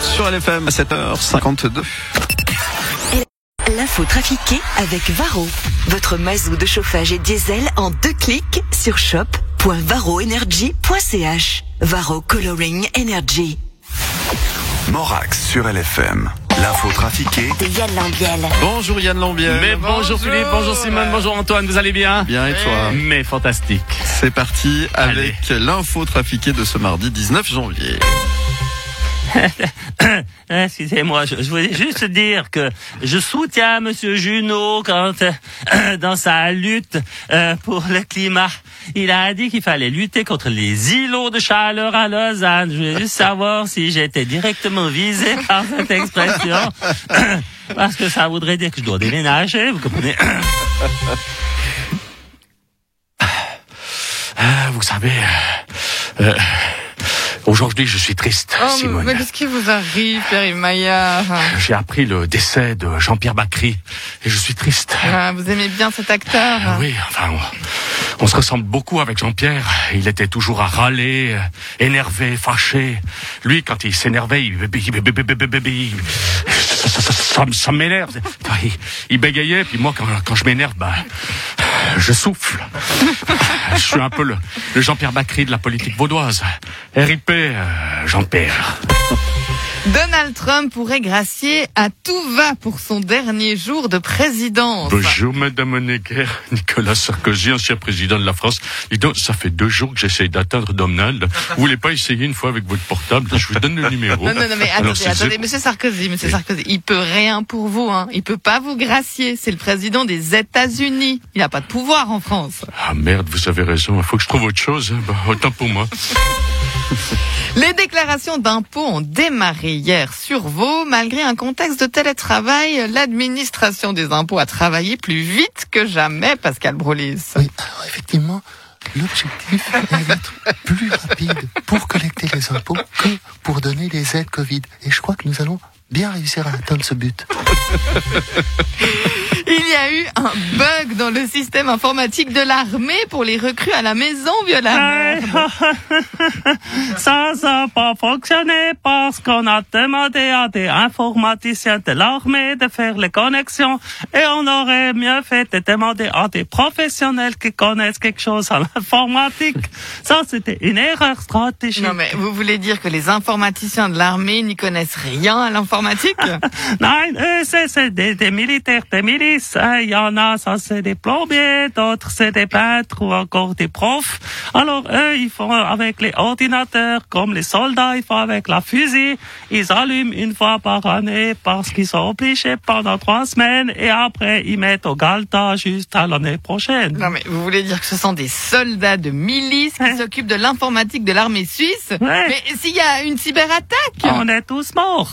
Sur LFM à 7h52. L'info trafiquée avec Varro. Votre mazou de chauffage et diesel en deux clics sur shop.varroenergy.ch. Varro Coloring Energy. Morax sur LFM. L'info trafiquée De Yann Lambiel. Bonjour Yann Lambiel. Mais bonjour Philippe, bonjour Simone, bonjour Antoine, vous allez bien? Bien et toi? Mais fantastique. C'est parti avec l'info trafiquée de ce mardi 19 janvier. Excusez-moi, je, voulais juste dire que je soutiens Monsieur Junot quand, euh, dans sa lutte euh, pour le climat. Il a dit qu'il fallait lutter contre les îlots de chaleur à Lausanne. Je voulais juste savoir si j'étais directement visé par cette expression. Parce que ça voudrait dire que je dois déménager, vous comprenez Ah, vous savez, euh, euh, aujourd'hui je suis triste, Oh, Simone. mais qu'est-ce qui vous arrive, Pierre Maillard J'ai appris le décès de Jean-Pierre Bacry et je suis triste. Ah, Vous aimez bien cet acteur Ah Oui, enfin, on, on se ressemble beaucoup avec Jean-Pierre. Il était toujours à râler, énervé, fâché. Lui, quand il s'énervait, il, ça, ça- ça- ça m'énerve. Il, il bégayait, puis moi, quand, quand je m'énerve, bah, je souffle. Je suis un peu le, Jean-Pierre Bacry de la politique vaudoise. RIP, euh, Jean-Pierre. Donald Trump pourrait gracier à tout va pour son dernier jour de présidence. Bonjour Madame Necker, Nicolas Sarkozy, ancien président de la France. Dis donc, ça fait deux jours que j'essaye d'atteindre Donald. Vous voulez pas essayer une fois avec votre portable? Je vous donne le numéro. Non, non, non, mais attendez, attendez, monsieur Sarkozy, monsieur Oui. Sarkozy, il peut rien pour vous, hein. Il peut pas vous gracier. C'est le président des États-Unis. Il n'a pas de pouvoir en France. Ah merde, vous avez raison, il faut que je trouve autre chose. hein. Bah, autant pour moi. Les déclarations d'impôts ont démarré hier sur Vaud. Malgré un contexte de télétravail, l'administration des impôts a travaillé plus vite que jamais, Pascal Brolis. Oui, alors effectivement, l'objectif est d'être plus rapide pour collecter les impôts que pour donner les aides Covid. Et je crois que nous allons bien réussir à atteindre ce but. Il y a eu un bug dans le système informatique de l'armée pour les recrues à la maison violemment. Ça, ça n'a pas fonctionné parce qu'on a demandé à des informaticiens de l'armée de faire les connexions et on aurait mieux fait de demander à des professionnels qui connaissent quelque chose en informatique. Ça, c'était une erreur stratégique. Non mais vous voulez dire que les informaticiens de l'armée n'y connaissent rien à l'informatique? Non, eux, c'est des, des militaires, des milices. hein. Il y en a, ça c'est des plombiers, d'autres c'est des peintres ou encore des profs. Alors eux, ils font avec les ordinateurs, comme les soldats, ils font avec la fusil. Ils allument une fois par année parce qu'ils sont obligés pendant trois semaines et après ils mettent au galta juste à l'année prochaine. Non mais vous voulez dire que ce sont des soldats de milice qui Ouais. s'occupent de l'informatique de l'armée suisse? Ouais. Mais s'il y a une cyberattaque? On est tous morts.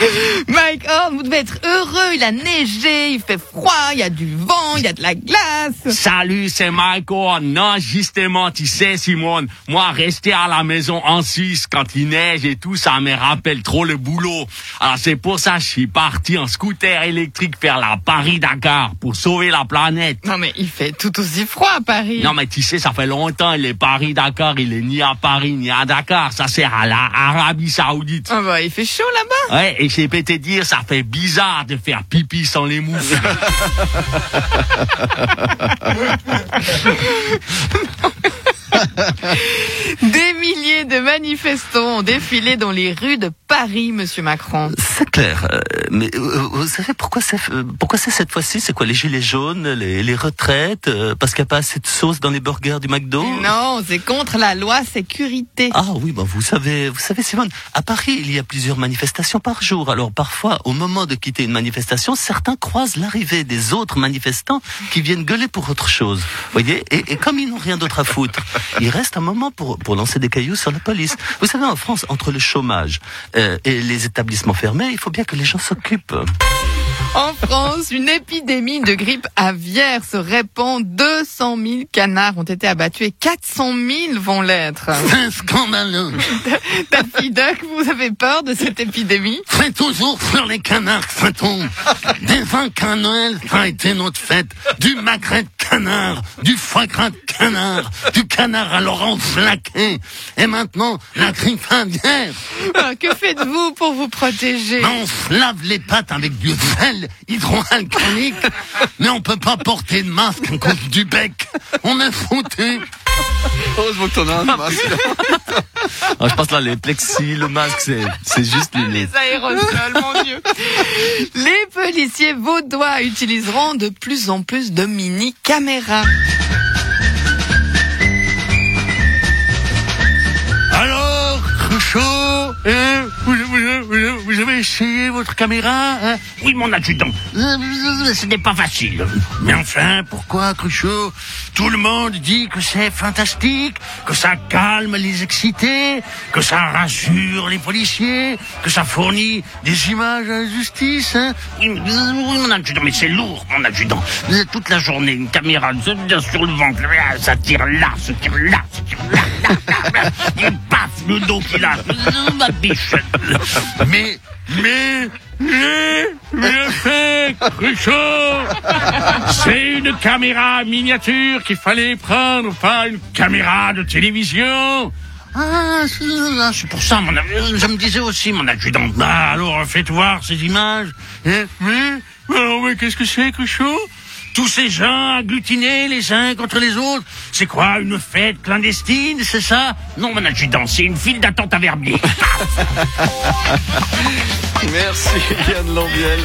Mike Horn, vous devez être heureux, il a neigé, il fait froid, il y a du vent, il y a de la glace. Salut, c'est Michael. Non, justement, tu sais, Simone, moi, rester à la maison en Suisse quand il neige et tout, ça me rappelle trop le boulot. Alors, c'est pour ça que je suis parti en scooter électrique faire la Paris-Dakar pour sauver la planète. Non mais il fait tout aussi froid à Paris. Non, mais tu sais, ça fait longtemps, les Paris-Dakar, il est ni à Paris ni à Dakar. Ça sert à la Arabie Saoudite. Ah bah il fait chaud là-bas. Ouais, et peux te dire, ça fait bizarre de faire pipi sans les moufles. Des milliers de manifestants ont défilé dans les rues de Paris, monsieur Macron. C'est clair. euh, mais euh, vous savez pourquoi c'est euh, pourquoi c'est cette fois-ci? C'est quoi les gilets jaunes, les, les retraites Parce qu'il n'y a pas assez de sauce dans les burgers du McDo? Non, c'est contre la loi sécurité. Ah oui, bah vous savez, vous savez Simone, à Paris il y a plusieurs manifestations par jour. Alors parfois, au moment de quitter une manifestation, certains croisent l'arrivée des autres manifestants qui viennent gueuler pour autre chose. Voyez, et, et comme ils n'ont rien d'autre à foutre, il reste un moment pour pour lancer des cailloux sur la police. Vous savez, en France, entre le chômage euh, et les établissements fermés, il faut bien que les gens s'occupent. En France, une épidémie de grippe aviaire se répand. 200 000 canards ont été abattus et 400 000 vont l'être. C'est scandaleux. Daffy Duck, vous avez peur de cette épidémie? Fais toujours sur les canards, fait-on. Déjà qu'à Noël, ça a été notre fête. Du magret canard, du foie gras de canard, du canard à Laurent Flaquet, et maintenant la grippe indienne. Ah, Que faites-vous pour vous protéger? On se lave les pattes avec du sel hydroalcoolique, mais on peut pas porter de masque à cause du bec. On est foutu. Heureusement que t'en as un masque. Ah, je pense là, les plexis, le masque, c'est, c'est juste les, Les aérosols, mon Dieu. Les policiers vaudois utiliseront de plus en plus de mini-caméras. Alors, hein, vous, vous- avez essayé votre caméra hein Oui, mon adjudant. Euh, Ce n'est pas facile. Mais enfin, pourquoi, Cruchot Tout le monde dit que c'est fantastique, que ça calme les excités, que ça rassure les policiers, que ça fournit des images à la justice. Hein Oui, mon adjudant, mais c'est lourd, mon adjudant. Toute la journée, une caméra sur le ventre. Ah, Ça tire là, ça tire là, ça tire là, là, là, là. Et paf, le dos qu'il a. Euh, Ma bichette. Mais, mais, j'ai bien fait, Cruchot C'est une caméra miniature qu'il fallait prendre, pas une caméra de télévision. Ah, c'est ah, pour ça, mon. Je me disais aussi, mon adjudant. Ah, alors, faites voir ces images. Hein Mais, alors, mais qu'est-ce que c'est, Cruchot? Tous ces gens agglutinés les uns contre les autres, c'est quoi, une fête clandestine, c'est ça? Non, mon adjudant, c'est une file d'attente à Verbier. Merci Yann Lambiel.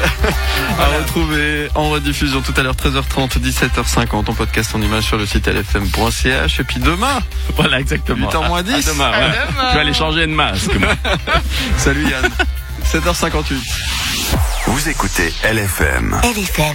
À retrouver en rediffusion tout à l'heure 13h30, 17h50 en podcast en image sur le site lfm.ch. Et puis demain, Voilà, exactement. 8h moins 10. À demain, ouais. demain. Je vais aller changer de masque. Salut Yann. 7h58. Vous écoutez LFM. LFM.